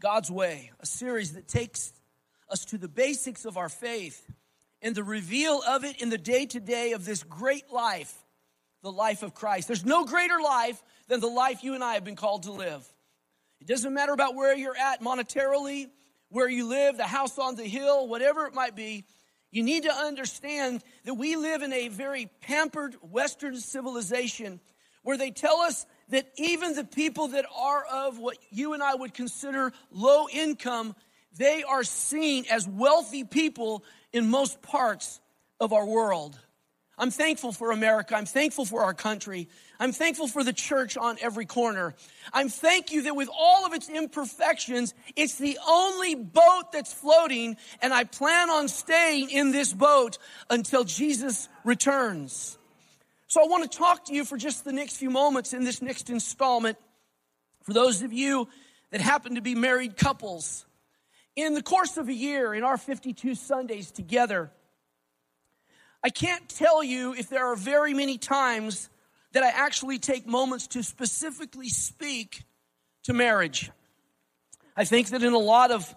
God's Way, a series that takes us to the basics of our faith and the reveal of it in the day to day of this great life, the life of Christ. There's no greater life than the life you and I have been called to live. It doesn't matter about where you're at monetarily, where you live, the house on the hill, whatever it might be. You need to understand that we live in a very pampered Western civilization where they tell us that even the people that are of what you and I would consider low income, they are seen as wealthy people in most parts of our world. I'm thankful for America. I'm thankful for our country. I'm thankful for the church on every corner. I'm thank you that with all of its imperfections, it's the only boat that's floating, and I plan on staying in this boat until Jesus returns. So I want to talk to you for just the next few moments in this next installment. For those of you that happen to be married couples, in the course of a year, in our 52 Sundays together, I can't tell you if there are very many times that I actually take moments to specifically speak to marriage. I think that in a lot of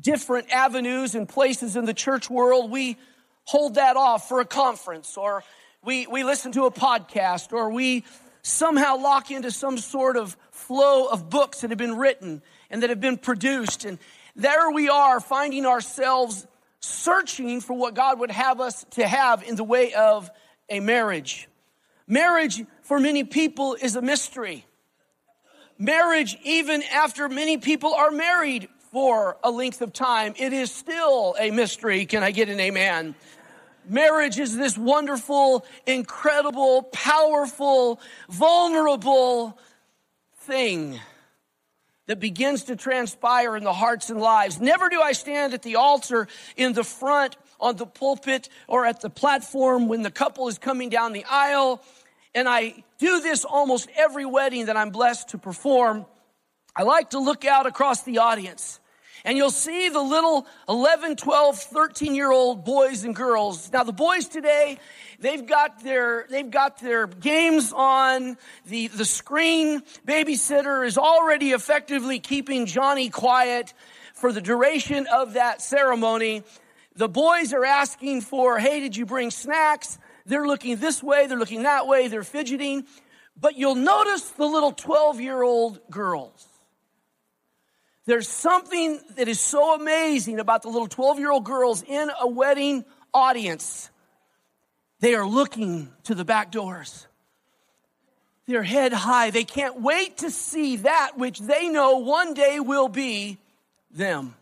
different avenues and places in the church world, we hold that off for a conference or we, we listen to a podcast or we somehow lock into some sort of flow of books that have been written and that have been produced. And there we are finding ourselves searching for what God would have us to have in the way of a marriage. Marriage, for many people, is a mystery. Marriage, even after many people are married for a length of time, it is still a mystery. Can I get an amen? Marriage is this wonderful, incredible, powerful, vulnerable thing that begins to transpire in the hearts and lives. Never do I stand at the altar in the front, on the pulpit, or at the platform when the couple is coming down the aisle. And I do this almost every wedding that I'm blessed to perform. I like to look out across the audience and you'll see the little 11, 12, 13 year old boys and girls. Now the boys today, they've got their, they've got their games on the, the screen. Babysitter is already effectively keeping Johnny quiet for the duration of that ceremony. The boys are asking for, hey, did you bring snacks? They're looking this way, they're looking that way, they're fidgeting. But you'll notice the little 12 year old girls. There's something that is so amazing about the little 12 year old girls in a wedding audience. They are looking to the back doors. They're head high. They can't wait to see that which they know one day will be them.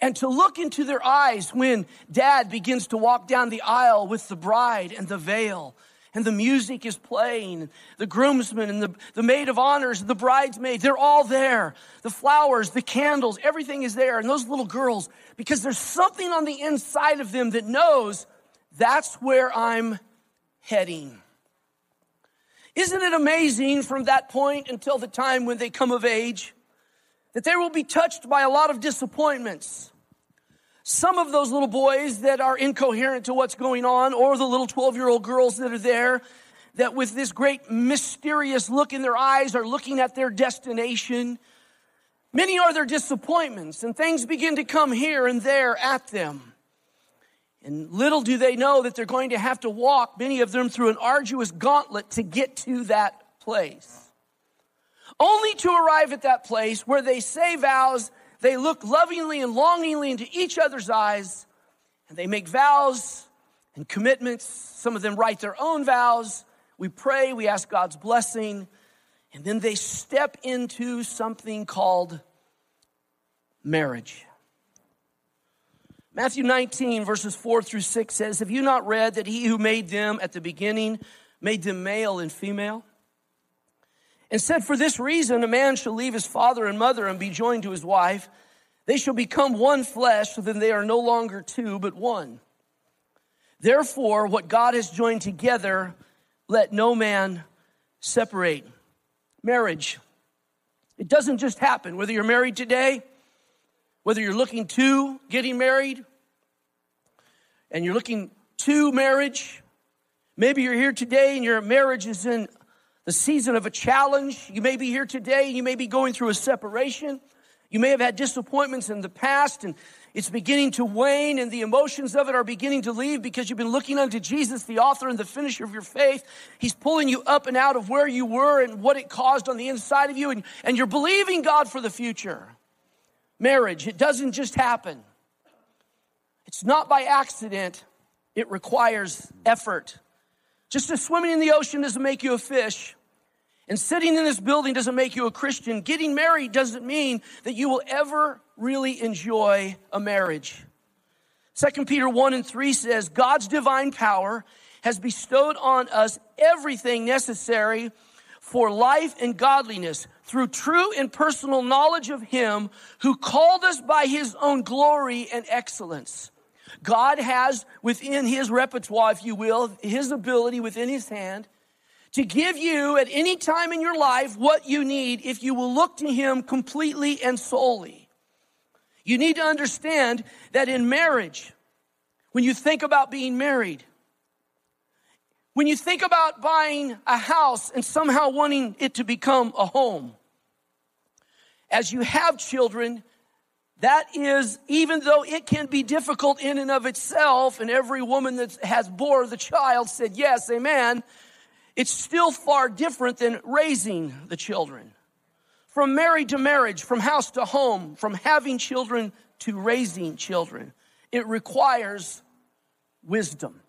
And to look into their eyes when dad begins to walk down the aisle with the bride and the veil and the music is playing. The groomsmen and the, the maid of honors, the bridesmaid, they're all there. The flowers, the candles, everything is there. And those little girls, because there's something on the inside of them that knows that's where I'm heading. Isn't it amazing from that point until the time when they come of age that they will be touched by a lot of disappointments? Some of those little boys that are incoherent to what's going on, or the little 12 year old girls that are there, that with this great mysterious look in their eyes are looking at their destination. Many are their disappointments, and things begin to come here and there at them. And little do they know that they're going to have to walk, many of them, through an arduous gauntlet to get to that place. Only to arrive at that place where they say vows they look lovingly and longingly into each other's eyes, and they make vows and commitments. Some of them write their own vows. We pray, we ask God's blessing, and then they step into something called marriage. Matthew 19, verses 4 through 6 says, Have you not read that he who made them at the beginning made them male and female? And said, For this reason, a man shall leave his father and mother and be joined to his wife. They shall become one flesh, so then they are no longer two, but one. Therefore, what God has joined together, let no man separate. Marriage. It doesn't just happen, whether you're married today, whether you're looking to getting married, and you're looking to marriage. Maybe you're here today and your marriage is in the season of a challenge. You may be here today you may be going through a separation. You may have had disappointments in the past and it's beginning to wane and the emotions of it are beginning to leave because you've been looking unto Jesus, the author and the finisher of your faith. He's pulling you up and out of where you were and what it caused on the inside of you, and, and you're believing God for the future. Marriage, it doesn't just happen. It's not by accident, it requires effort. Just as swimming in the ocean doesn't make you a fish, and sitting in this building doesn't make you a Christian, getting married doesn't mean that you will ever really enjoy a marriage. 2 Peter 1 and 3 says, God's divine power has bestowed on us everything necessary for life and godliness through true and personal knowledge of Him who called us by His own glory and excellence. God has within His repertoire, if you will, His ability within His hand to give you at any time in your life what you need if you will look to Him completely and solely. You need to understand that in marriage, when you think about being married, when you think about buying a house and somehow wanting it to become a home, as you have children, that is, even though it can be difficult in and of itself, and every woman that has bore the child said yes, amen, it's still far different than raising the children. From married to marriage, from house to home, from having children to raising children, it requires wisdom.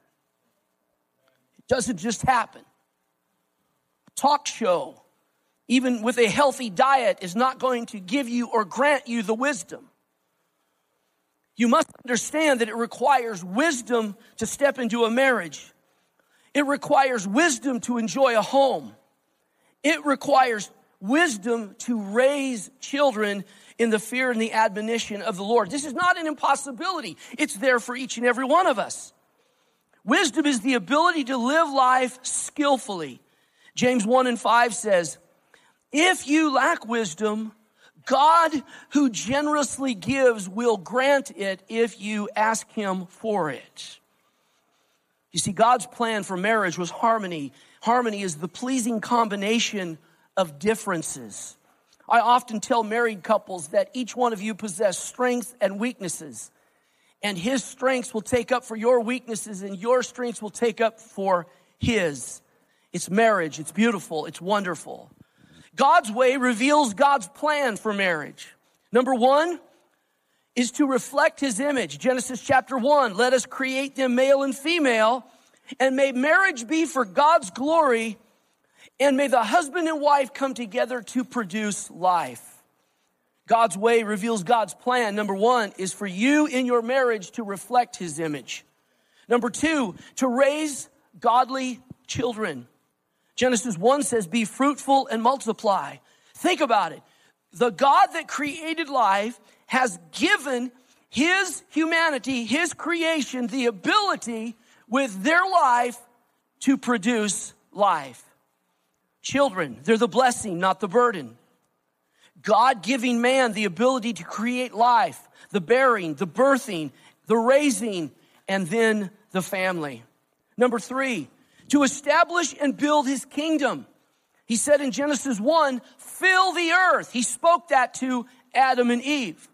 It doesn't just happen. A talk show, even with a healthy diet, is not going to give you or grant you the wisdom. You must understand that it requires wisdom to step into a marriage. It requires wisdom to enjoy a home. It requires wisdom to raise children in the fear and the admonition of the Lord. This is not an impossibility. It's there for each and every one of us. Wisdom is the ability to live life skillfully. James 1 and 5 says, if you lack wisdom, God who generously gives will grant it if you ask him for it. You see, God's plan for marriage was harmony. Harmony is the pleasing combination of differences. I often tell married couples that each one of you possess strengths and weaknesses. And his strengths will take up for your weaknesses, and your strengths will take up for his. It's marriage, it's beautiful, it's wonderful. God's way reveals God's plan for marriage. Number one is to reflect his image. Genesis chapter one, let us create them male and female, and may marriage be for God's glory and may the husband and wife come together to produce life. God's way reveals God's plan. Number one is for you in your marriage to reflect his image. Number two, to raise godly children. Genesis 1 says, Be fruitful and multiply. Think about it. The God that created life has given his humanity, his creation, the ability with their life to produce life. Children, they're the blessing, not the burden. God giving man the ability to create life, the bearing, the birthing, the raising, and then the family. Number three, to establish and build his kingdom. He said in Genesis 1, fill the earth. He spoke that to Adam and Eve.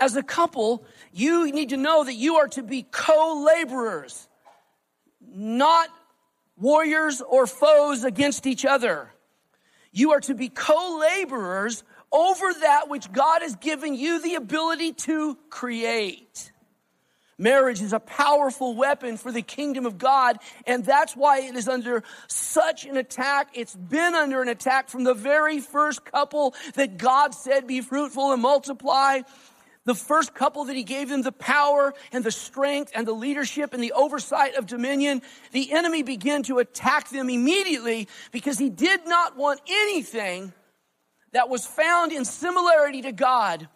As a couple, you need to know that you are to be co-laborers, not warriors or foes against each other. You are to be co-laborers over that which God has given you the ability to create. Marriage is a powerful weapon for the kingdom of God, and that's why it is under such an attack. It's been under an attack from the very first couple that God said, be fruitful and multiply the first couple that he gave them the power and the strength and the leadership and the oversight of dominion, the enemy began to attack them immediately because he did not want anything that was found in similarity to God,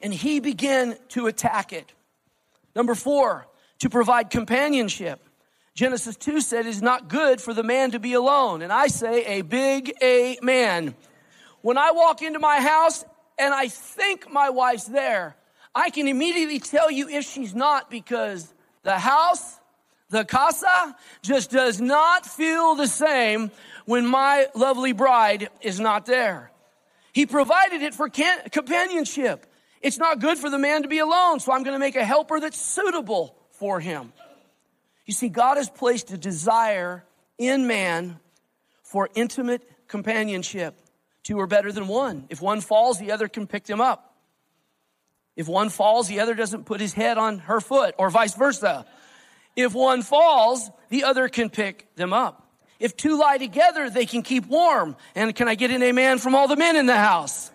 and he began to attack it. Number four, to provide companionship. Genesis 2 said it is not good for the man to be alone. And I say a big amen. When I walk into my house and I think my wife's there, I can immediately tell you if she's not because the house, the casa, just does not feel the same when my lovely bride is not there. He provided it for companionship. It's not good for the man to be alone, so I'm going to make a helper that's suitable for him. You see, God has placed a desire in man for intimate companionship. Two are better than one. If one falls, the other can pick them up. If one falls, the other doesn't put his head on her foot, or vice versa. If one falls, the other can pick them up. If two lie together, they can keep warm. And can I get an amen from all the men in the house?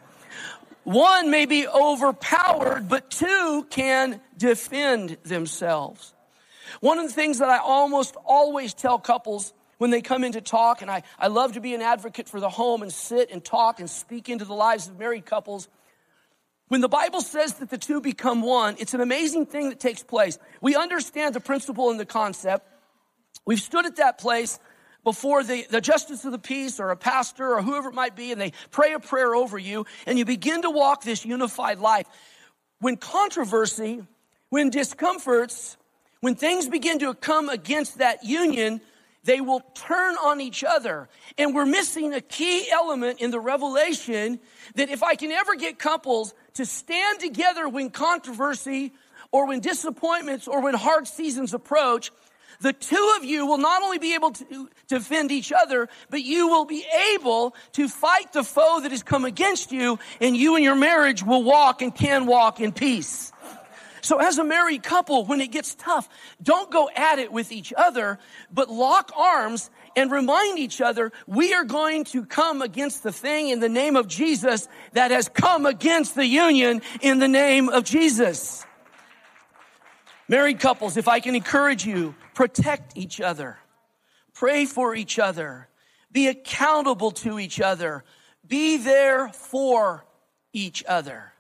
One may be overpowered, but two can defend themselves. One of the things that I almost always tell couples when they come in to talk, and I, I love to be an advocate for the home and sit and talk and speak into the lives of married couples. When the Bible says that the two become one, it's an amazing thing that takes place. We understand the principle and the concept. We've stood at that place before the, the justice of the peace or a pastor or whoever it might be, and they pray a prayer over you, and you begin to walk this unified life. When controversy, when discomforts, when things begin to come against that union, they will turn on each other. And we're missing a key element in the revelation that if I can ever get couples to stand together when controversy or when disappointments or when hard seasons approach, the two of you will not only be able to defend each other, but you will be able to fight the foe that has come against you, and you and your marriage will walk and can walk in peace. So as a married couple, when it gets tough, don't go at it with each other, but lock arms and remind each other we are going to come against the thing in the name of Jesus that has come against the union in the name of Jesus. Married couples, if I can encourage you, protect each other, pray for each other, be accountable to each other, be there for each other.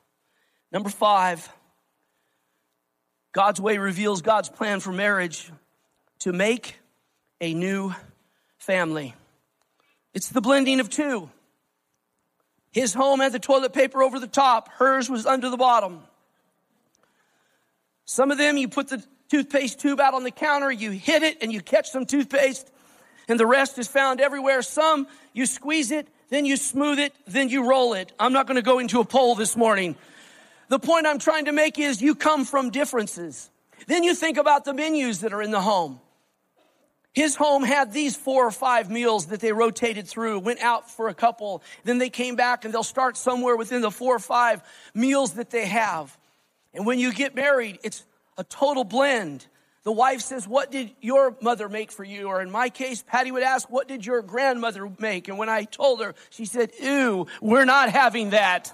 Number five, God's way reveals God's plan for marriage to make a new family. It's the blending of two. His home had the toilet paper over the top, hers was under the bottom. Some of them, you put the toothpaste tube out on the counter, you hit it and you catch some toothpaste, and the rest is found everywhere. Some, you squeeze it, then you smooth it, then you roll it. I'm not going to go into a poll this morning. The point I'm trying to make is you come from differences. Then you think about the menus that are in the home. His home had these four or five meals that they rotated through, went out for a couple, then they came back and they'll start somewhere within the four or five meals that they have. And when you get married, it's a total blend. The wife says, What did your mother make for you? Or in my case, Patty would ask, What did your grandmother make? And when I told her, she said, Ew, we're not having that.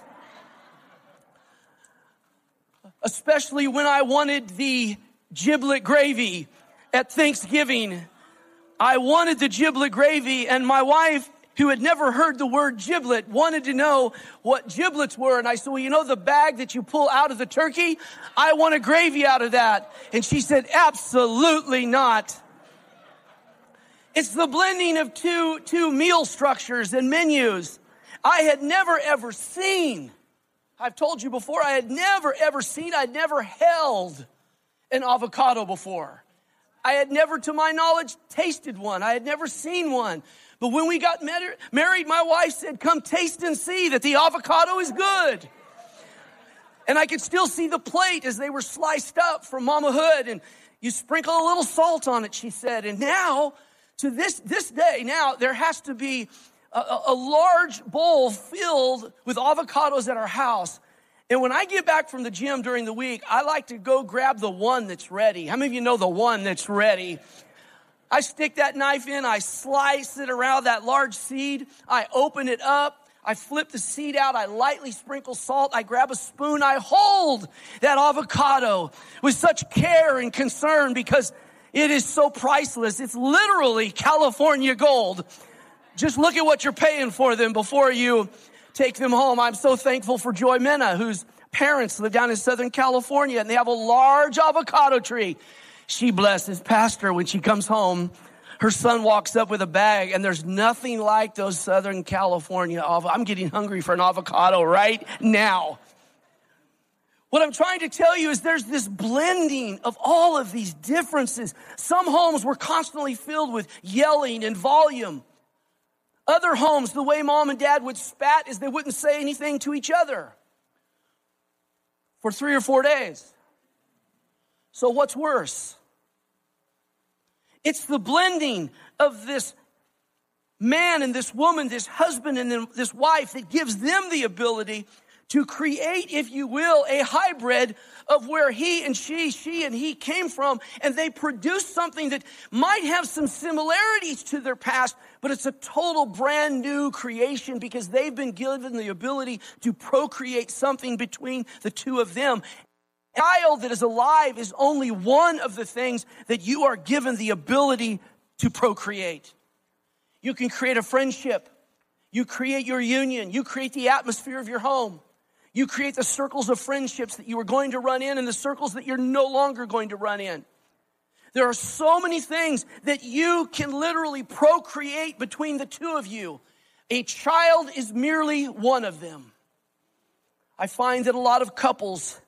Especially when I wanted the giblet gravy at Thanksgiving. I wanted the giblet gravy, and my wife who had never heard the word giblet wanted to know what giblets were. And I said, well, you know the bag that you pull out of the turkey? I want a gravy out of that. And she said, absolutely not. It's the blending of two, two meal structures and menus. I had never ever seen, I've told you before, I had never ever seen, I'd never held an avocado before. I had never, to my knowledge, tasted one. I had never seen one. But when we got married, my wife said, Come taste and see that the avocado is good. And I could still see the plate as they were sliced up from Mama Hood, and you sprinkle a little salt on it, she said. And now, to this, this day, now there has to be a, a large bowl filled with avocados at our house. And when I get back from the gym during the week, I like to go grab the one that's ready. How many of you know the one that's ready? I stick that knife in, I slice it around that large seed, I open it up, I flip the seed out, I lightly sprinkle salt, I grab a spoon, I hold that avocado with such care and concern because it is so priceless. It's literally California gold. Just look at what you're paying for them before you take them home. I'm so thankful for Joy Mena, whose parents live down in Southern California and they have a large avocado tree. She blesses Pastor when she comes home. Her son walks up with a bag, and there's nothing like those Southern California. I'm getting hungry for an avocado right now. What I'm trying to tell you is there's this blending of all of these differences. Some homes were constantly filled with yelling and volume. Other homes, the way mom and dad would spat is they wouldn't say anything to each other for three or four days. So, what's worse? It's the blending of this man and this woman, this husband and this wife that gives them the ability to create, if you will, a hybrid of where he and she, she and he came from, and they produce something that might have some similarities to their past, but it's a total brand new creation because they've been given the ability to procreate something between the two of them. Child that is alive is only one of the things that you are given the ability to procreate. You can create a friendship. You create your union. You create the atmosphere of your home. You create the circles of friendships that you are going to run in and the circles that you're no longer going to run in. There are so many things that you can literally procreate between the two of you. A child is merely one of them. I find that a lot of couples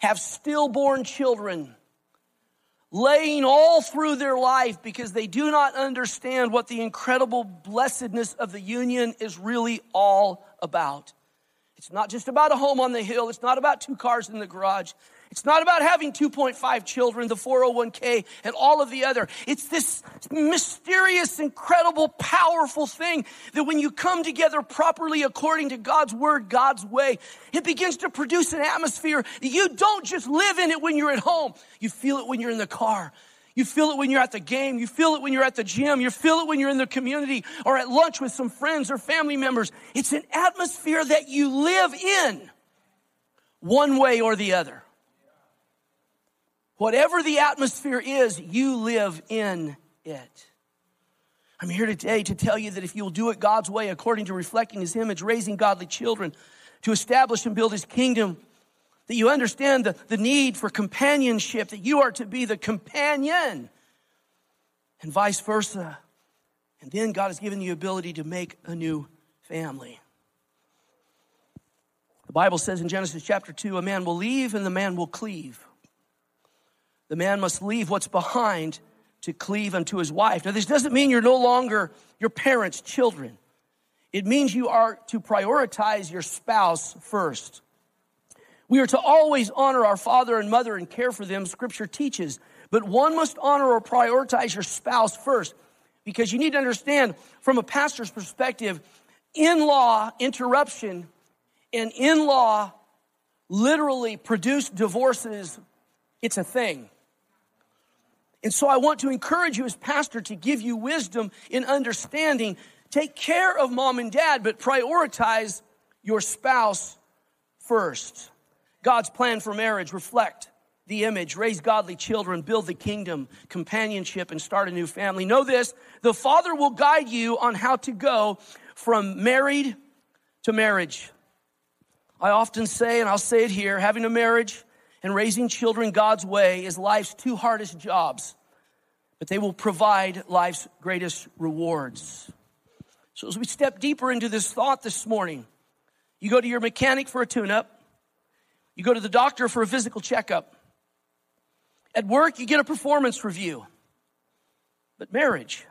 have stillborn children laying all through their life because they do not understand what the incredible blessedness of the union is really all about. It's not just about a home on the hill. It's not about two cars in the garage. It's not about having 2.5 children, the 401k, and all of the other. It's this mysterious, incredible, powerful thing that when you come together properly according to God's word, God's way, it begins to produce an atmosphere. You don't just live in it when you're at home. You feel it when you're in the car. You feel it when you're at the game. You feel it when you're at the gym. You feel it when you're in the community or at lunch with some friends or family members. It's an atmosphere that you live in one way or the other. Whatever the atmosphere is, you live in it. I'm here today to tell you that if you'll do it God's way, according to reflecting His image, raising godly children, to establish and build His kingdom, that you understand the, the need for companionship, that you are to be the companion, and vice versa. And then God has given you the ability to make a new family. The Bible says in Genesis chapter 2 a man will leave and the man will cleave. The man must leave what's behind to cleave unto his wife. Now, this doesn't mean you're no longer your parents' children. It means you are to prioritize your spouse first. We are to always honor our father and mother and care for them, scripture teaches. But one must honor or prioritize your spouse first because you need to understand from a pastor's perspective, in law interruption and in law literally produce divorces. It's a thing. And so I want to encourage you as pastor to give you wisdom in understanding. Take care of mom and dad, but prioritize your spouse first. God's plan for marriage reflect the image, raise godly children, build the kingdom, companionship, and start a new family. Know this, the Father will guide you on how to go from married to marriage. I often say, and I'll say it here, having a marriage and raising children God's way is life's two hardest jobs, but they will provide life's greatest rewards. So, as we step deeper into this thought this morning, you go to your mechanic for a tune up, you go to the doctor for a physical checkup. At work, you get a performance review. But marriage,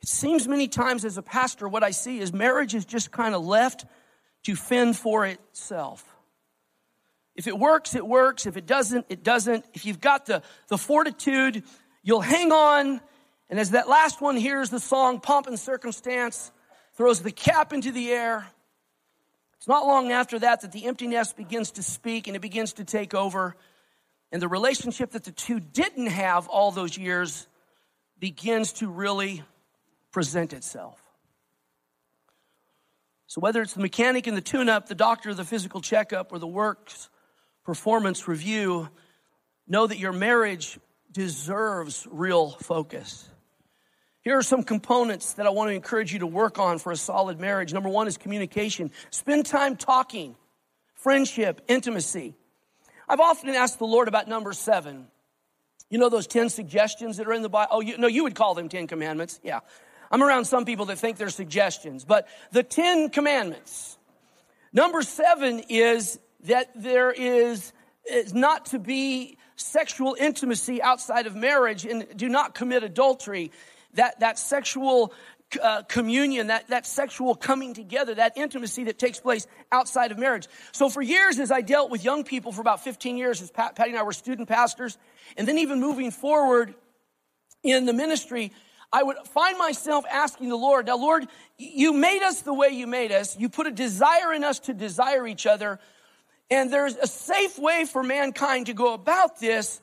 it seems many times as a pastor, what I see is marriage is just kind of left to fend for itself. If it works, it works. If it doesn't, it doesn't. If you've got the, the fortitude, you'll hang on. And as that last one hears the song Pomp and Circumstance, throws the cap into the air, it's not long after that that the empty nest begins to speak and it begins to take over. And the relationship that the two didn't have all those years begins to really present itself. So, whether it's the mechanic and the tune up, the doctor, the physical checkup, or the works performance review, know that your marriage deserves real focus. Here are some components that I want to encourage you to work on for a solid marriage. Number one is communication. Spend time talking, friendship, intimacy. I've often asked the Lord about number seven. You know those 10 suggestions that are in the Bible? Oh, you, no, you would call them 10 commandments. Yeah. I'm around some people that think they're suggestions, but the 10 commandments. Number seven is that there is, is not to be sexual intimacy outside of marriage and do not commit adultery. That, that sexual uh, communion, that, that sexual coming together, that intimacy that takes place outside of marriage. So for years, as I dealt with young people for about 15 years, as Pat, Patty and I were student pastors, and then even moving forward in the ministry, I would find myself asking the Lord, now, Lord, you made us the way you made us. You put a desire in us to desire each other. And there's a safe way for mankind to go about this.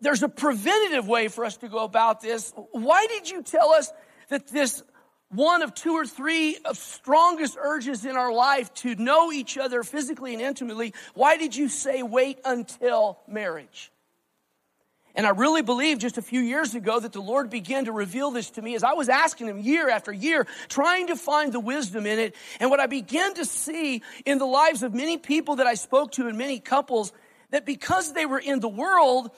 There's a preventative way for us to go about this. Why did you tell us that this one of two or three of strongest urges in our life to know each other physically and intimately, why did you say wait until marriage? And I really believe just a few years ago that the Lord began to reveal this to me as I was asking Him year after year, trying to find the wisdom in it. And what I began to see in the lives of many people that I spoke to and many couples, that because they were in the world,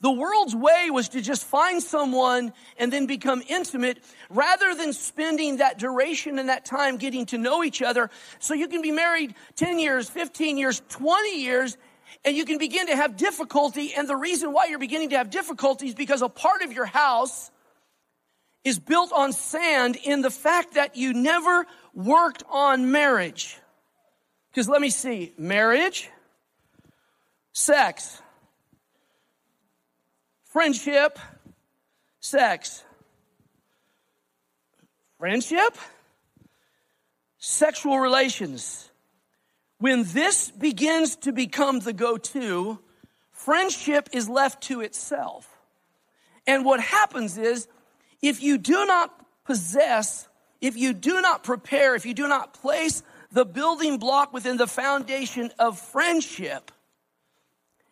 the world's way was to just find someone and then become intimate rather than spending that duration and that time getting to know each other. So you can be married 10 years, 15 years, 20 years, and you can begin to have difficulty. And the reason why you're beginning to have difficulty is because a part of your house is built on sand in the fact that you never worked on marriage. Because let me see marriage, sex, friendship, sex. Friendship, sexual relations. When this begins to become the go to, friendship is left to itself. And what happens is, if you do not possess, if you do not prepare, if you do not place the building block within the foundation of friendship,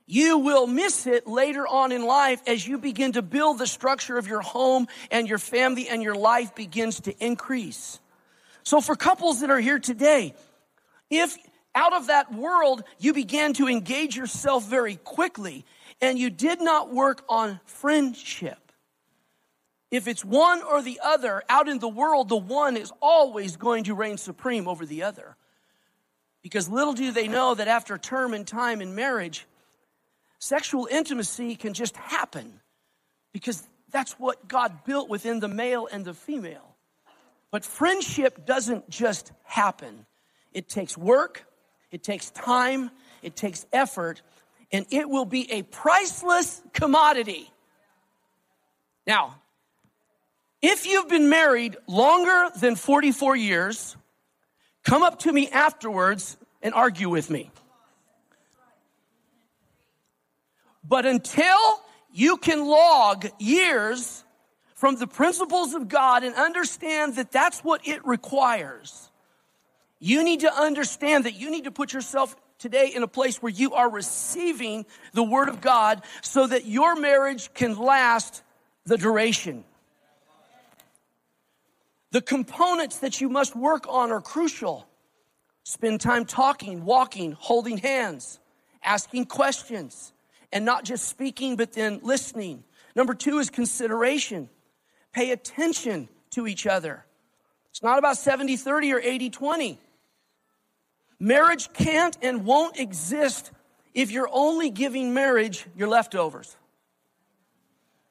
you will miss it later on in life as you begin to build the structure of your home and your family and your life begins to increase. So for couples that are here today, if out of that world you began to engage yourself very quickly and you did not work on friendship, if it's one or the other out in the world, the one is always going to reign supreme over the other. Because little do they know that after term and time in marriage, Sexual intimacy can just happen because that's what God built within the male and the female. But friendship doesn't just happen, it takes work, it takes time, it takes effort, and it will be a priceless commodity. Now, if you've been married longer than 44 years, come up to me afterwards and argue with me. But until you can log years from the principles of God and understand that that's what it requires, you need to understand that you need to put yourself today in a place where you are receiving the Word of God so that your marriage can last the duration. The components that you must work on are crucial. Spend time talking, walking, holding hands, asking questions, and not just speaking, but then listening. Number two is consideration. Pay attention to each other. It's not about 70 30 or 80 20. Marriage can't and won't exist if you're only giving marriage your leftovers.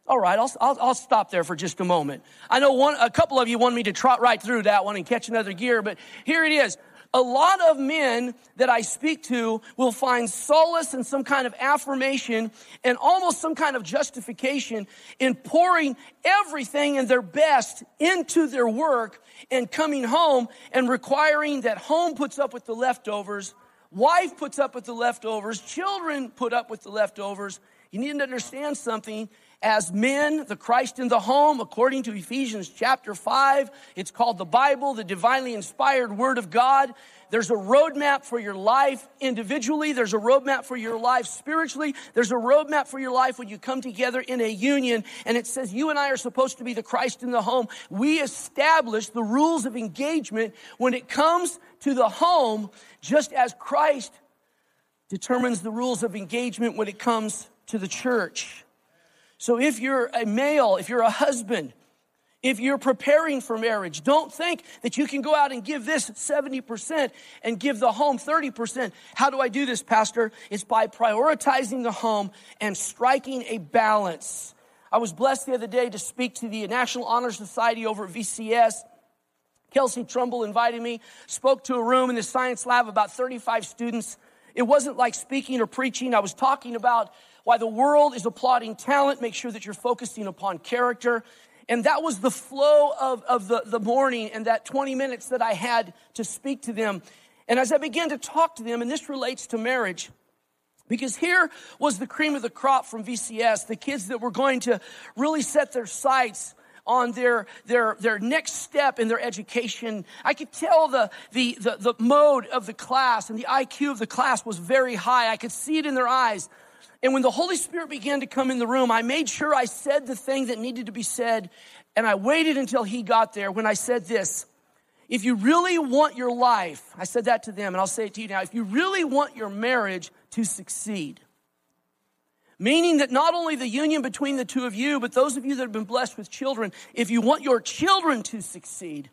All right, I'll, I'll, I'll, stop there for just a moment. I know one, a couple of you want me to trot right through that one and catch another gear, but here it is a lot of men that I speak to will find solace and some kind of affirmation and almost some kind of justification in pouring everything and their best into their work and coming home and requiring that home puts up with the leftovers, wife puts up with the leftovers, children put up with the leftovers. You need to understand something as men, the Christ in the home, according to Ephesians chapter 5. It's called the Bible, the divinely inspired Word of God. There's a roadmap for your life individually. There's a roadmap for your life spiritually. There's a roadmap for your life when you come together in a union. And it says you and I are supposed to be the Christ in the home. We establish the rules of engagement when it comes to the home, just as Christ determines the rules of engagement when it comes to the church. So if you're a male, if you're a husband, if you're preparing for marriage, don't think that you can go out and give this 70% and give the home 30%. How do I do this, Pastor? It's by prioritizing the home and striking a balance. I was blessed the other day to speak to the National Honor Society over at VCS. Kelsey Trumbull invited me, spoke to a room in the science lab, about 35 students. It wasn't like speaking or preaching. I was talking about why the world is applauding talent. Make sure that you're focusing upon character. And that was the flow of, of the, the morning and that 20 minutes that I had to speak to them. And as I began to talk to them, and this relates to marriage, because here was the cream of the crop from VCS, the kids that were going to really set their sights on their, their, their next step in their education. I could tell the, the, the, the mode of the class and the IQ of the class was very high. I could see it in their eyes. And when the Holy Spirit began to come in the room, I made sure I said the thing that needed to be said. And I waited until he got there when I said this. If you really want your life, I said that to them, and I'll say it to you now. If you really want your marriage to succeed, meaning that not only the union between the two of you, but those of you that have been blessed with children, if you want your children to succeed,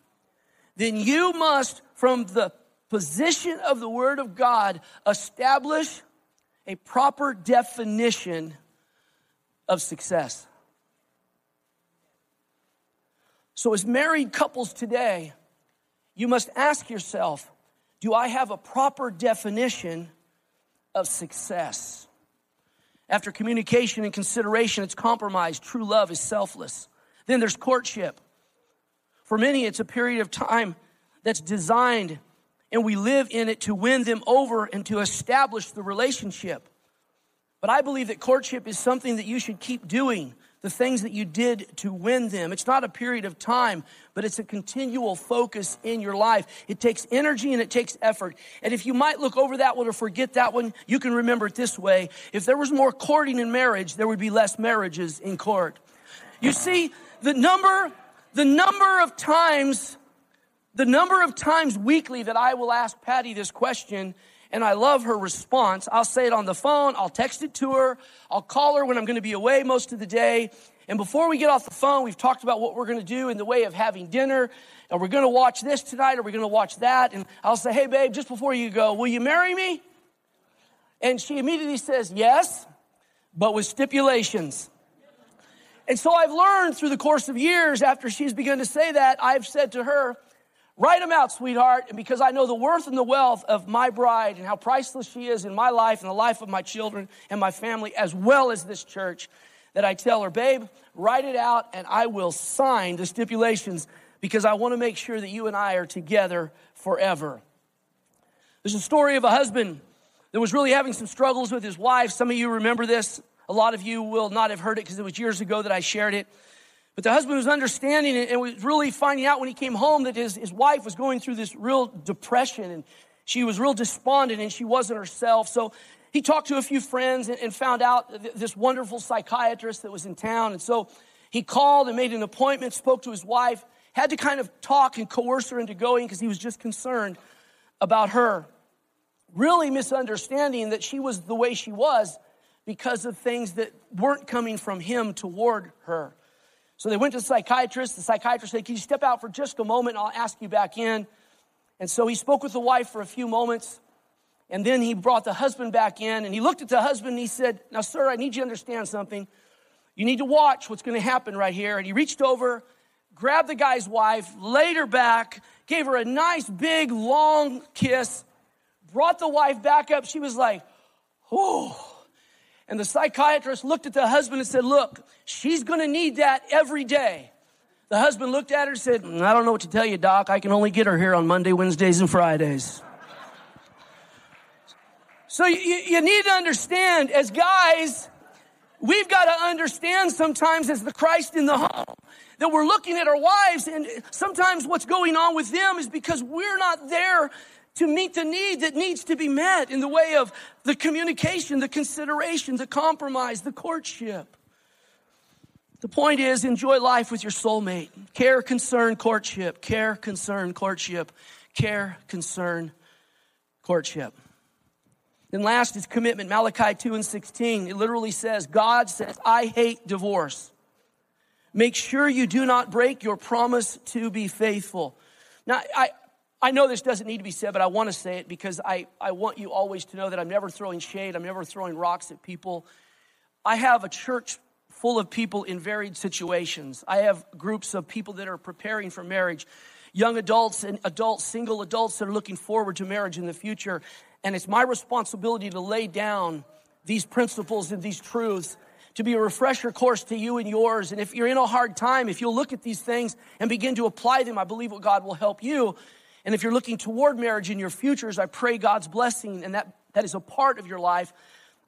then you must, from the position of the Word of God, establish a proper definition of success. So, as married couples today, you must ask yourself do I have a proper definition of success? After communication and consideration, it's compromise. True love is selfless. Then there's courtship. For many, it's a period of time that's designed and we live in it to win them over and to establish the relationship. But I believe that courtship is something that you should keep doing, the things that you did to win them. It's not a period of time, but it's a continual focus in your life. It takes energy and it takes effort. And if you might look over that one or forget that one, you can remember it this way. If there was more courting in marriage, there would be less marriages in court. You see, the number, the number of times the number of times weekly that I will ask Patty this question, and I love her response. I'll say it on the phone, I'll text it to her, I'll call her when I'm going to be away most of the day. And before we get off the phone, we've talked about what we're going to do in the way of having dinner. Are we going to watch this tonight? Are we going to watch that? And I'll say, hey, babe, just before you go, will you marry me? And she immediately says, yes, but with stipulations. And so I've learned through the course of years after she's begun to say that, I've said to her, Write them out, sweetheart. And because I know the worth and the wealth of my bride and how priceless she is in my life and the life of my children and my family, as well as this church, that I tell her, babe, write it out and I will sign the stipulations because I want to make sure that you and I are together forever. There's a story of a husband that was really having some struggles with his wife. Some of you remember this. A lot of you will not have heard it because it was years ago that I shared it. But the husband was understanding it and was really finding out when he came home that his, his wife was going through this real depression and she was real despondent and she wasn't herself. So he talked to a few friends and, and found out this wonderful psychiatrist that was in town. And so he called and made an appointment, spoke to his wife, had to kind of talk and coerce her into going because he was just concerned about her. Really misunderstanding that she was the way she was because of things that weren't coming from him toward her. So they went to the psychiatrist. The psychiatrist said, Can you step out for just a moment? I'll ask you back in. And so he spoke with the wife for a few moments. And then he brought the husband back in and he looked at the husband and he said, Now, sir, I need you to understand something. You need to watch what's going to happen right here. And he reached over, grabbed the guy's wife, laid her back, gave her a nice, big, long kiss, brought the wife back up. She was like, Oh. And the psychiatrist looked at the husband and said, Look, she's gonna need that every day. The husband looked at her and said, mm, I don't know what to tell you, Doc. I can only get her here on Monday, Wednesdays, and Fridays. So you, you need to understand, as guys, we've got to understand sometimes as the Christ in the home that we're looking at our wives and sometimes what's going on with them is because we're not there to meet the need that needs to be met in the way of the communication, the consideration, the compromise, the courtship. The point is, enjoy life with your soulmate. Care, concern, courtship. Care, concern, courtship. Care, concern, courtship. Then last is commitment. Malachi 2 and 16. It literally says, God says, I hate divorce. Make sure you do not break your promise to be faithful. Now, I, I know this doesn't need to be said, but I want to say it because I, I want you always to know that I'm never throwing shade, I'm never throwing rocks at people. I have a church full of people in varied situations. I have groups of people that are preparing for marriage, young adults and adults, single adults that are looking forward to marriage in the future. And it's my responsibility to lay down these principles and these truths to be a refresher course to you and yours. And if you're in a hard time, if you'll look at these things and begin to apply them, I believe what God will help you. And if you're looking toward marriage in your futures, I pray God's blessing and that, that is a part of your life.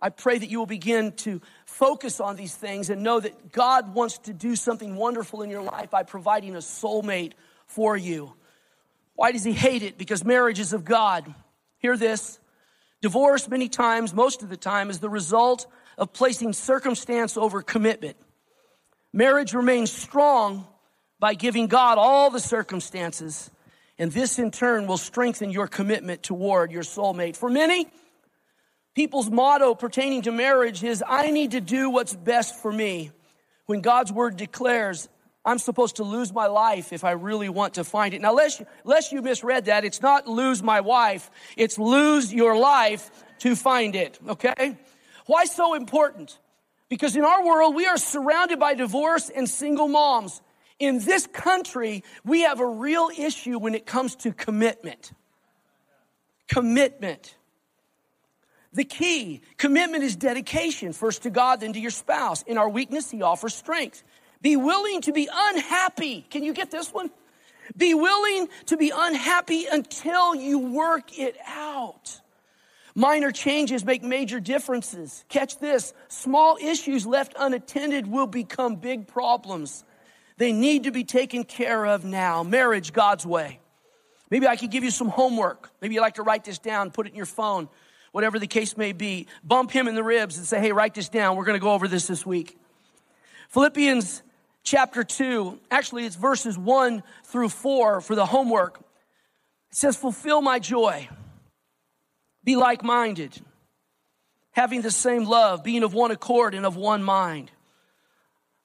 I pray that you will begin to focus on these things and know that God wants to do something wonderful in your life by providing a soulmate for you. Why does he hate it? Because marriage is of God. Hear this. Divorce, many times, most of the time, is the result of placing circumstance over commitment. Marriage remains strong by giving God all the circumstances, and this in turn will strengthen your commitment toward your soulmate. For many, people's motto pertaining to marriage is I need to do what's best for me. When God's word declares, I'm supposed to lose my life if I really want to find it. Now, lest you, lest you misread that, it's not lose my wife, it's lose your life to find it, okay? Why so important? Because in our world, we are surrounded by divorce and single moms. In this country, we have a real issue when it comes to commitment. Commitment. The key, commitment is dedication, first to God, then to your spouse. In our weakness, He offers strength. Be willing to be unhappy. Can you get this one? Be willing to be unhappy until you work it out. Minor changes make major differences. Catch this small issues left unattended will become big problems. They need to be taken care of now. Marriage, God's way. Maybe I could give you some homework. Maybe you'd like to write this down, put it in your phone, whatever the case may be. Bump him in the ribs and say, hey, write this down. We're going to go over this this week. Philippians chapter 2, actually, it's verses 1 through 4 for the homework. It says, Fulfill my joy be like minded, having the same love, being of one accord and of one mind.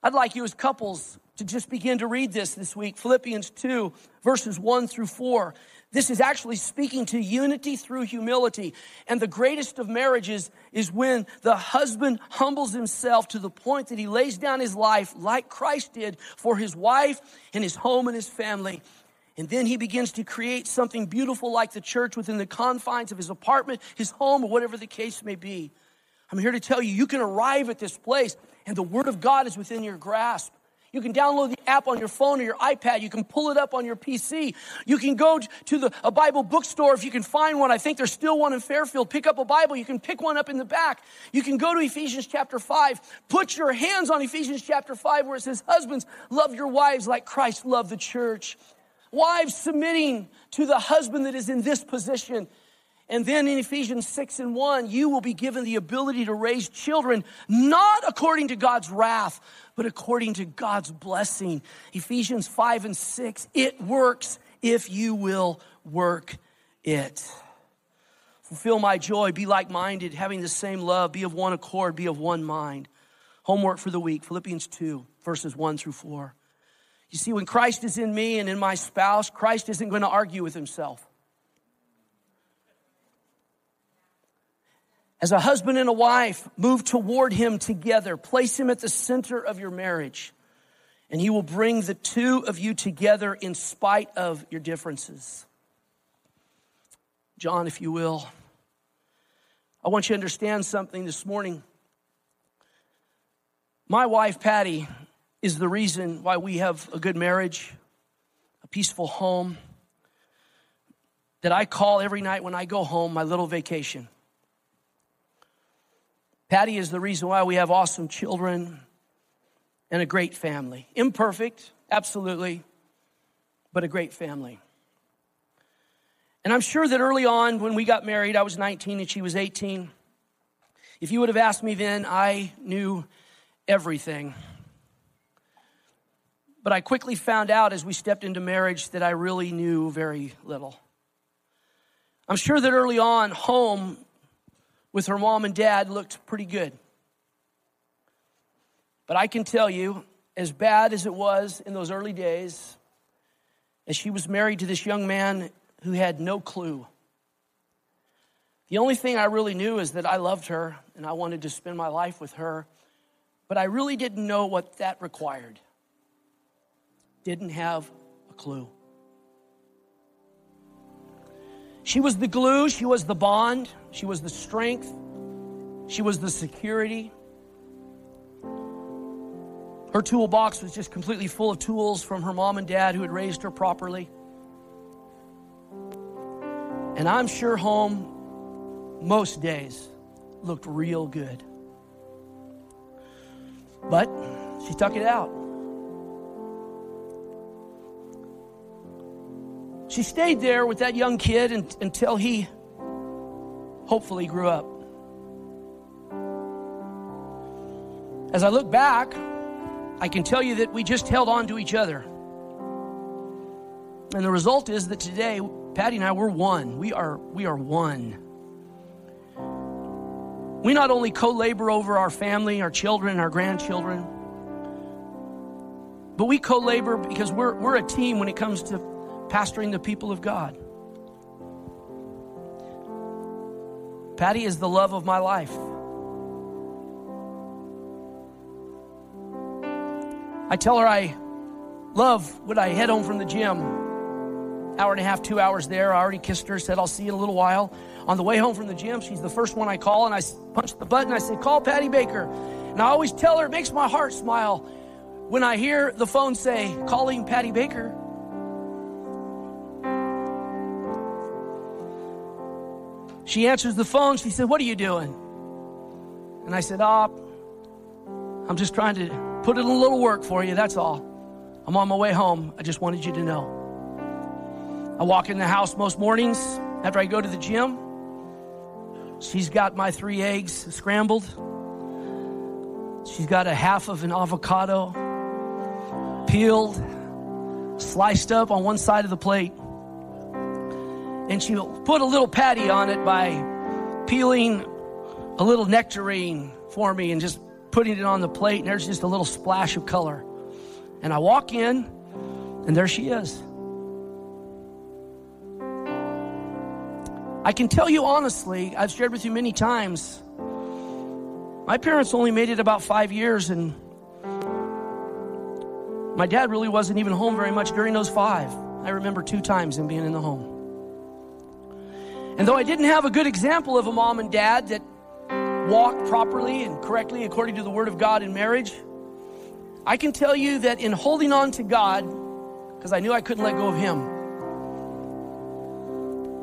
I'd like you as couples to just begin to read this this week Philippians 2, verses 1 through 4. This is actually speaking to unity through humility. And the greatest of marriages is when the husband humbles himself to the point that he lays down his life like Christ did for his wife and his home and his family. And then he begins to create something beautiful like the church within the confines of his apartment, his home, or whatever the case may be. I'm here to tell you, you can arrive at this place and the Word of God is within your grasp. You can download the app on your phone or your iPad. You can pull it up on your PC. You can go to the, a Bible bookstore if you can find one. I think there's still one in Fairfield. Pick up a Bible. You can pick one up in the back. You can go to Ephesians chapter 5. Put your hands on Ephesians chapter 5 where it says, Husbands, love your wives like Christ loved the church Wives submitting to the husband that is in this position. And then in Ephesians 6 and 1, you will be given the ability to raise children, not according to God's wrath, but according to God's blessing. Ephesians 5 and 6, it works if you will work it. Fulfill my joy, be like minded, having the same love, be of one accord, be of one mind. Homework for the week Philippians 2, verses 1 through 4. You see, when Christ is in me and in my spouse, Christ isn't going to argue with himself. As a husband and a wife, move toward him together. Place him at the center of your marriage. And he will bring the two of you together in spite of your differences. John, if you will, I want you to understand something this morning. My wife, Patty, is the reason why we have a good marriage, a peaceful home, that I call every night when I go home my little vacation. Patty is the reason why we have awesome children and a great family. Imperfect, absolutely, but a great family. And I'm sure that early on when we got married, I was 19 and she was 18. If you would have asked me then, I knew everything. But I quickly found out as we stepped into marriage that I really knew very little. I'm sure that early on, home with her mom and dad looked pretty good. But I can tell you, as bad as it was in those early days, as she was married to this young man who had no clue. The only thing I really knew is that I loved her and I wanted to spend my life with her. But I really didn't know what that required. Didn't have a clue. She was the glue, she was the bond, she was the strength, she was the security. Her toolbox was just completely full of tools from her mom and dad who had raised her properly. And I'm sure home most days looked real good. But she stuck it out. She stayed there with that young kid until he hopefully grew up. As I look back, I can tell you that we just held on to each other. And the result is that today, Patty and I, we're one. We are, we are one. We not only co labor over our family, our children, our grandchildren, but we co labor because we're, we're a team when it comes to pastoring the people of God. Patty is the love of my life. I tell her I love when I head home from the gym. Hour and a half, two hours there. I already kissed her, said I'll see you in a little while. On the way home from the gym, she's the first one I call, and I punch the button. I say, Call Patty Baker. And I always tell her, it makes my heart smile when I hear the phone say, Calling Patty Baker. She answers the phone. She said, What are you doing? And I said, Ah, oh, I'm just trying to put in a little work for you, that's all. I'm on my way home. I just wanted you to know. I walk in the house most mornings after I go to the gym. She's got my three eggs scrambled. She's got a half of an avocado peeled, sliced up on one side of the plate. And she'll put a little patty on it by peeling a little nectarine for me and just putting it on the plate. And there's just a little splash of color. And I walk in, and there she is. I can tell you honestly, I've shared with you many times, my parents only made it about five years, and my dad really wasn't even home very much during those five. I remember two times him being in the home. And though I didn't have a good example of a mom and dad that walked properly and correctly according to the Word of God in marriage, I can tell you that in holding on to God, because I knew I couldn't let go of Him,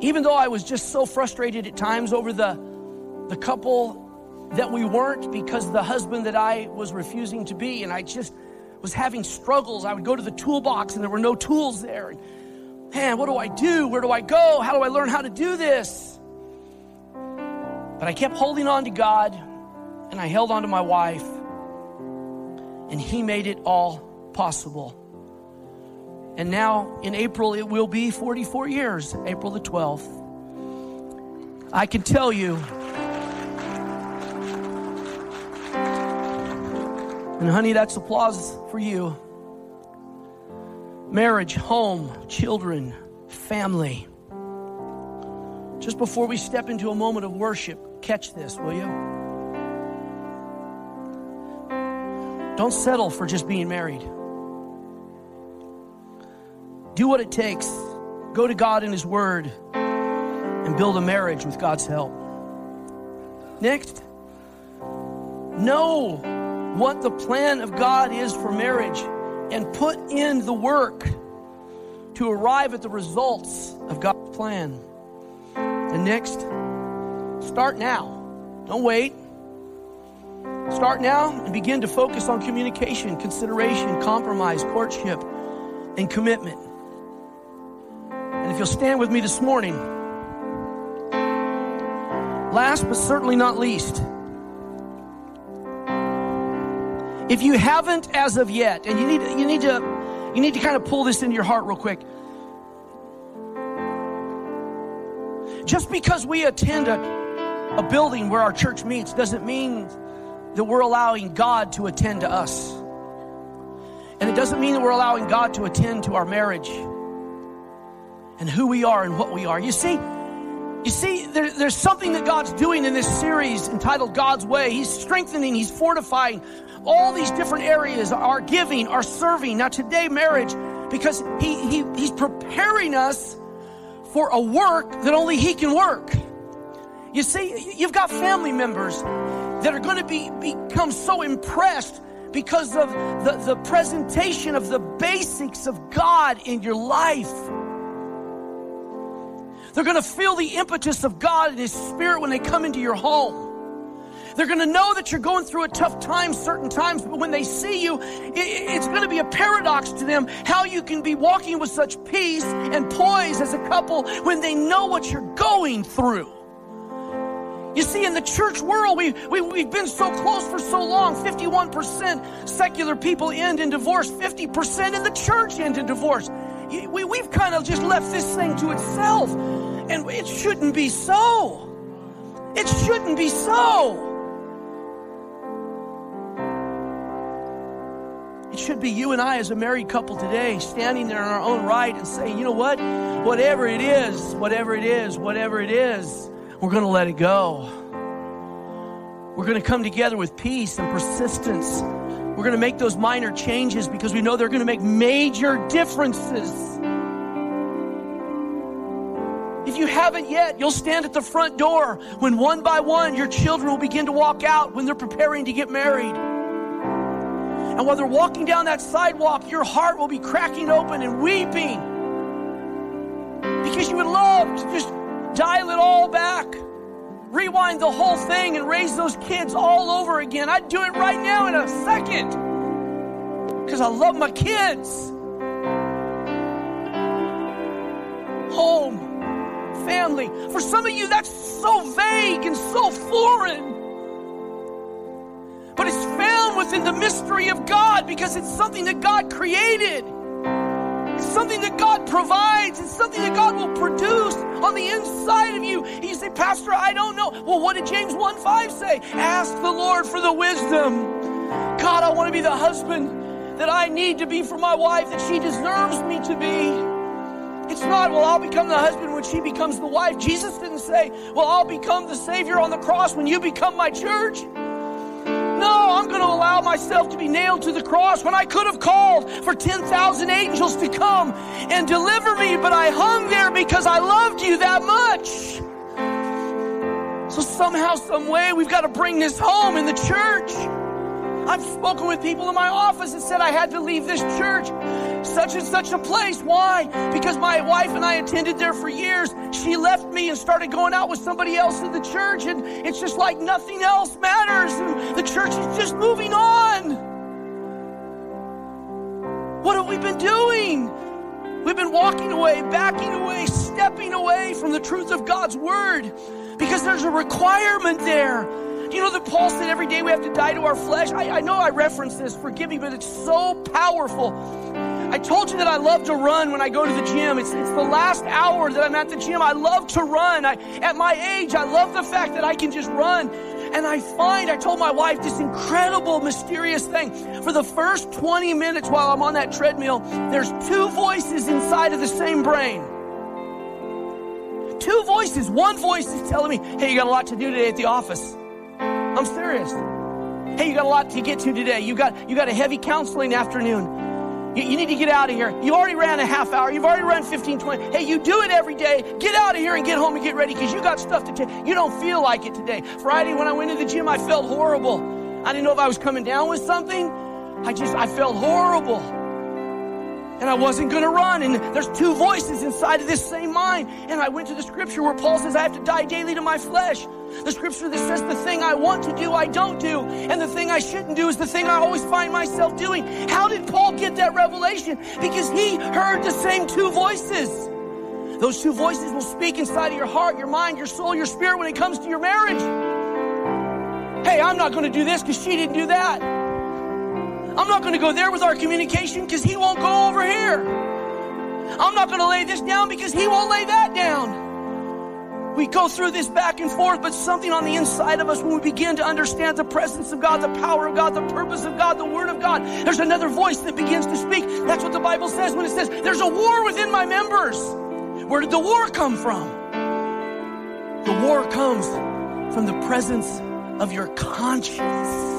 even though I was just so frustrated at times over the, the couple that we weren't because the husband that I was refusing to be, and I just was having struggles. I would go to the toolbox and there were no tools there. And, man, what do I do? Where do I go? How do I learn how to do this? But I kept holding on to God and I held on to my wife, and He made it all possible. And now in April, it will be 44 years, April the 12th. I can tell you, and honey, that's applause for you. Marriage, home, children, family. Just before we step into a moment of worship, catch this, will you? Don't settle for just being married. Do what it takes. Go to God in His Word and build a marriage with God's help. Next, know what the plan of God is for marriage and put in the work to arrive at the results of God's plan. And next, start now. Don't wait. Start now and begin to focus on communication, consideration, compromise, courtship, and commitment. And if you'll stand with me this morning, last but certainly not least, if you haven't as of yet, and you need you need to you need to kind of pull this into your heart real quick. Just because we attend a, a building where our church meets doesn't mean that we're allowing God to attend to us. And it doesn't mean that we're allowing God to attend to our marriage and who we are and what we are. You see, you see, there, there's something that God's doing in this series entitled God's Way. He's strengthening, He's fortifying all these different areas, our giving, our serving. Now today, marriage, because he, he, he's preparing us for a work that only he can work. You see, you've got family members that are going to be, become so impressed because of the, the presentation of the basics of God in your life. They're going to feel the impetus of God and His Spirit when they come into your home. They're going to know that you're going through a tough time certain times, but when they see you, it's going to be a paradox to them how you can be walking with such peace and poise as a couple when they know what you're going through. You see, in the church world, we, we, we've been so close for so long. 51% secular people end in divorce, 50% in the church end in divorce. We, we've kind of just left this thing to itself. And it shouldn't be so. It shouldn't be so. It should be you and I as a married couple today standing there in our own right and saying, you know what? Whatever it is, whatever it is, whatever it is, we're going to let it go. We're going to come together with peace and persistence. We're going to make those minor changes because we know they're going to make major differences. You haven't yet, you'll stand at the front door when one by one your children will begin to walk out when they're preparing to get married. And while they're walking down that sidewalk, your heart will be cracking open and weeping because you would love to just dial it all back, rewind the whole thing, and raise those kids all over again. I'd do it right now in a second because I love my kids. Home, family. For some of you, that's so vague and so foreign. But it's found within the mystery of God because it's something that God created It's something that God provides. It's something that God will produce on the inside of you. You say, Pastor, I don't know. Well, what did James 1 5 say? Ask the Lord for the wisdom. God, I want to be the husband that I need to be for my wife, that she deserves me to be. It's not, well, I'll become the husband when she becomes the wife. Jesus didn't say, well, I'll become the Savior on the cross when you become my church. No, I'm going to allow myself to be nailed to the cross when I could have called for 10,000 angels to come and deliver me, but I hung there because I loved you that much. So somehow, some way, we've got to bring this home in the church. I've spoken with people in my office and said I had to leave this church, such and such a place. Why? Because my wife and I attended there for years. She left me and started going out with somebody else in the church, and it's just like nothing else matters. And the church is just moving on. What have we been doing? We've been walking away, backing away, stepping away from the truth of God's word because there's a requirement there. You know that Paul said every day we have to die to our flesh? I, I know I reference this, forgive me, but it's so powerful. I told you that I love to run when I go to the gym. It's, it's the last hour that I'm at the gym. I love to run. I, at my age, I love the fact that I can just run. And I find, I told my wife this incredible, mysterious thing. For the first 20 minutes while I'm on that treadmill, there's two voices inside of the same brain. Two voices. One voice is telling me, hey, you got a lot to do today at the office. I'm serious. Hey, you got a lot to get to today. You got you got a heavy counseling afternoon. You, you, need to get out of here. You already ran a half hour. You've already run 15, 20. Hey, you do it every day. Get out of here and get home and get ready because you got stuff to take. You don't feel like it today. Friday when I went to the gym, I felt horrible. I didn't know if I was coming down with something. I just I felt horrible and I wasn't going to run. And there's two voices inside of this same mind. And I went to the scripture where Paul says, I have to die daily to my flesh. The scripture that says, the thing I want to do, I don't do. And the thing I shouldn't do is the thing I always find myself doing. How did Paul get that revelation? Because he heard the same two voices. Those two voices will speak inside of your heart, your mind, your soul, your spirit when it comes to your marriage. Hey, I'm not going to do this because she didn't do that. I'm not going to go there with our communication because he won't go over here. I'm not going to lay this down because he won't lay that down. We go through this back and forth, but something on the inside of us when we begin to understand the presence of God, the power of God, the purpose of God, the word of God, there's another voice that begins to speak. That's what the Bible says when it says, There's a war within my members. Where did the war come from? The war comes from the presence of your conscience.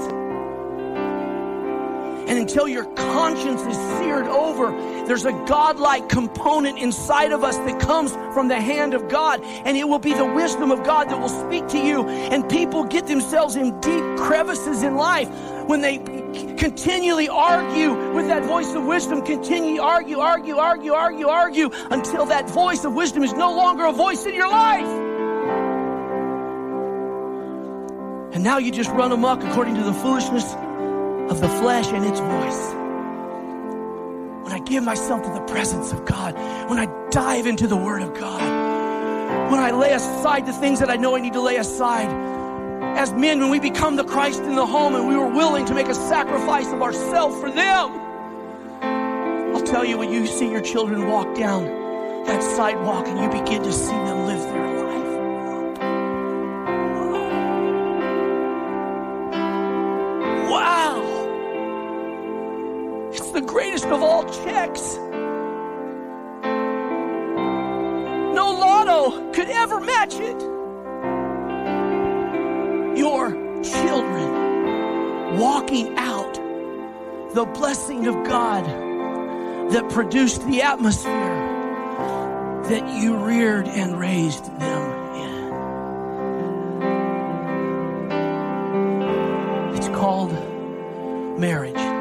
And until your conscience is seared over, there's a godlike component inside of us that comes from the hand of God. And it will be the wisdom of God that will speak to you. And people get themselves in deep crevices in life when they continually argue with that voice of wisdom, continue argue, argue, argue, argue, argue until that voice of wisdom is no longer a voice in your life. And now you just run amok according to the foolishness of the flesh and its voice. When I give myself to the presence of God, when I dive into the Word of God, when I lay aside the things that I know I need to lay aside, as men, when we become the Christ in the home and we were willing to make a sacrifice of ourselves for them, I'll tell you when you see your children walk down that sidewalk and you begin to see them live of all checks. No lotto could ever match it. Your children walking out the blessing of God that produced the atmosphere that you reared and raised them in. It's called marriage.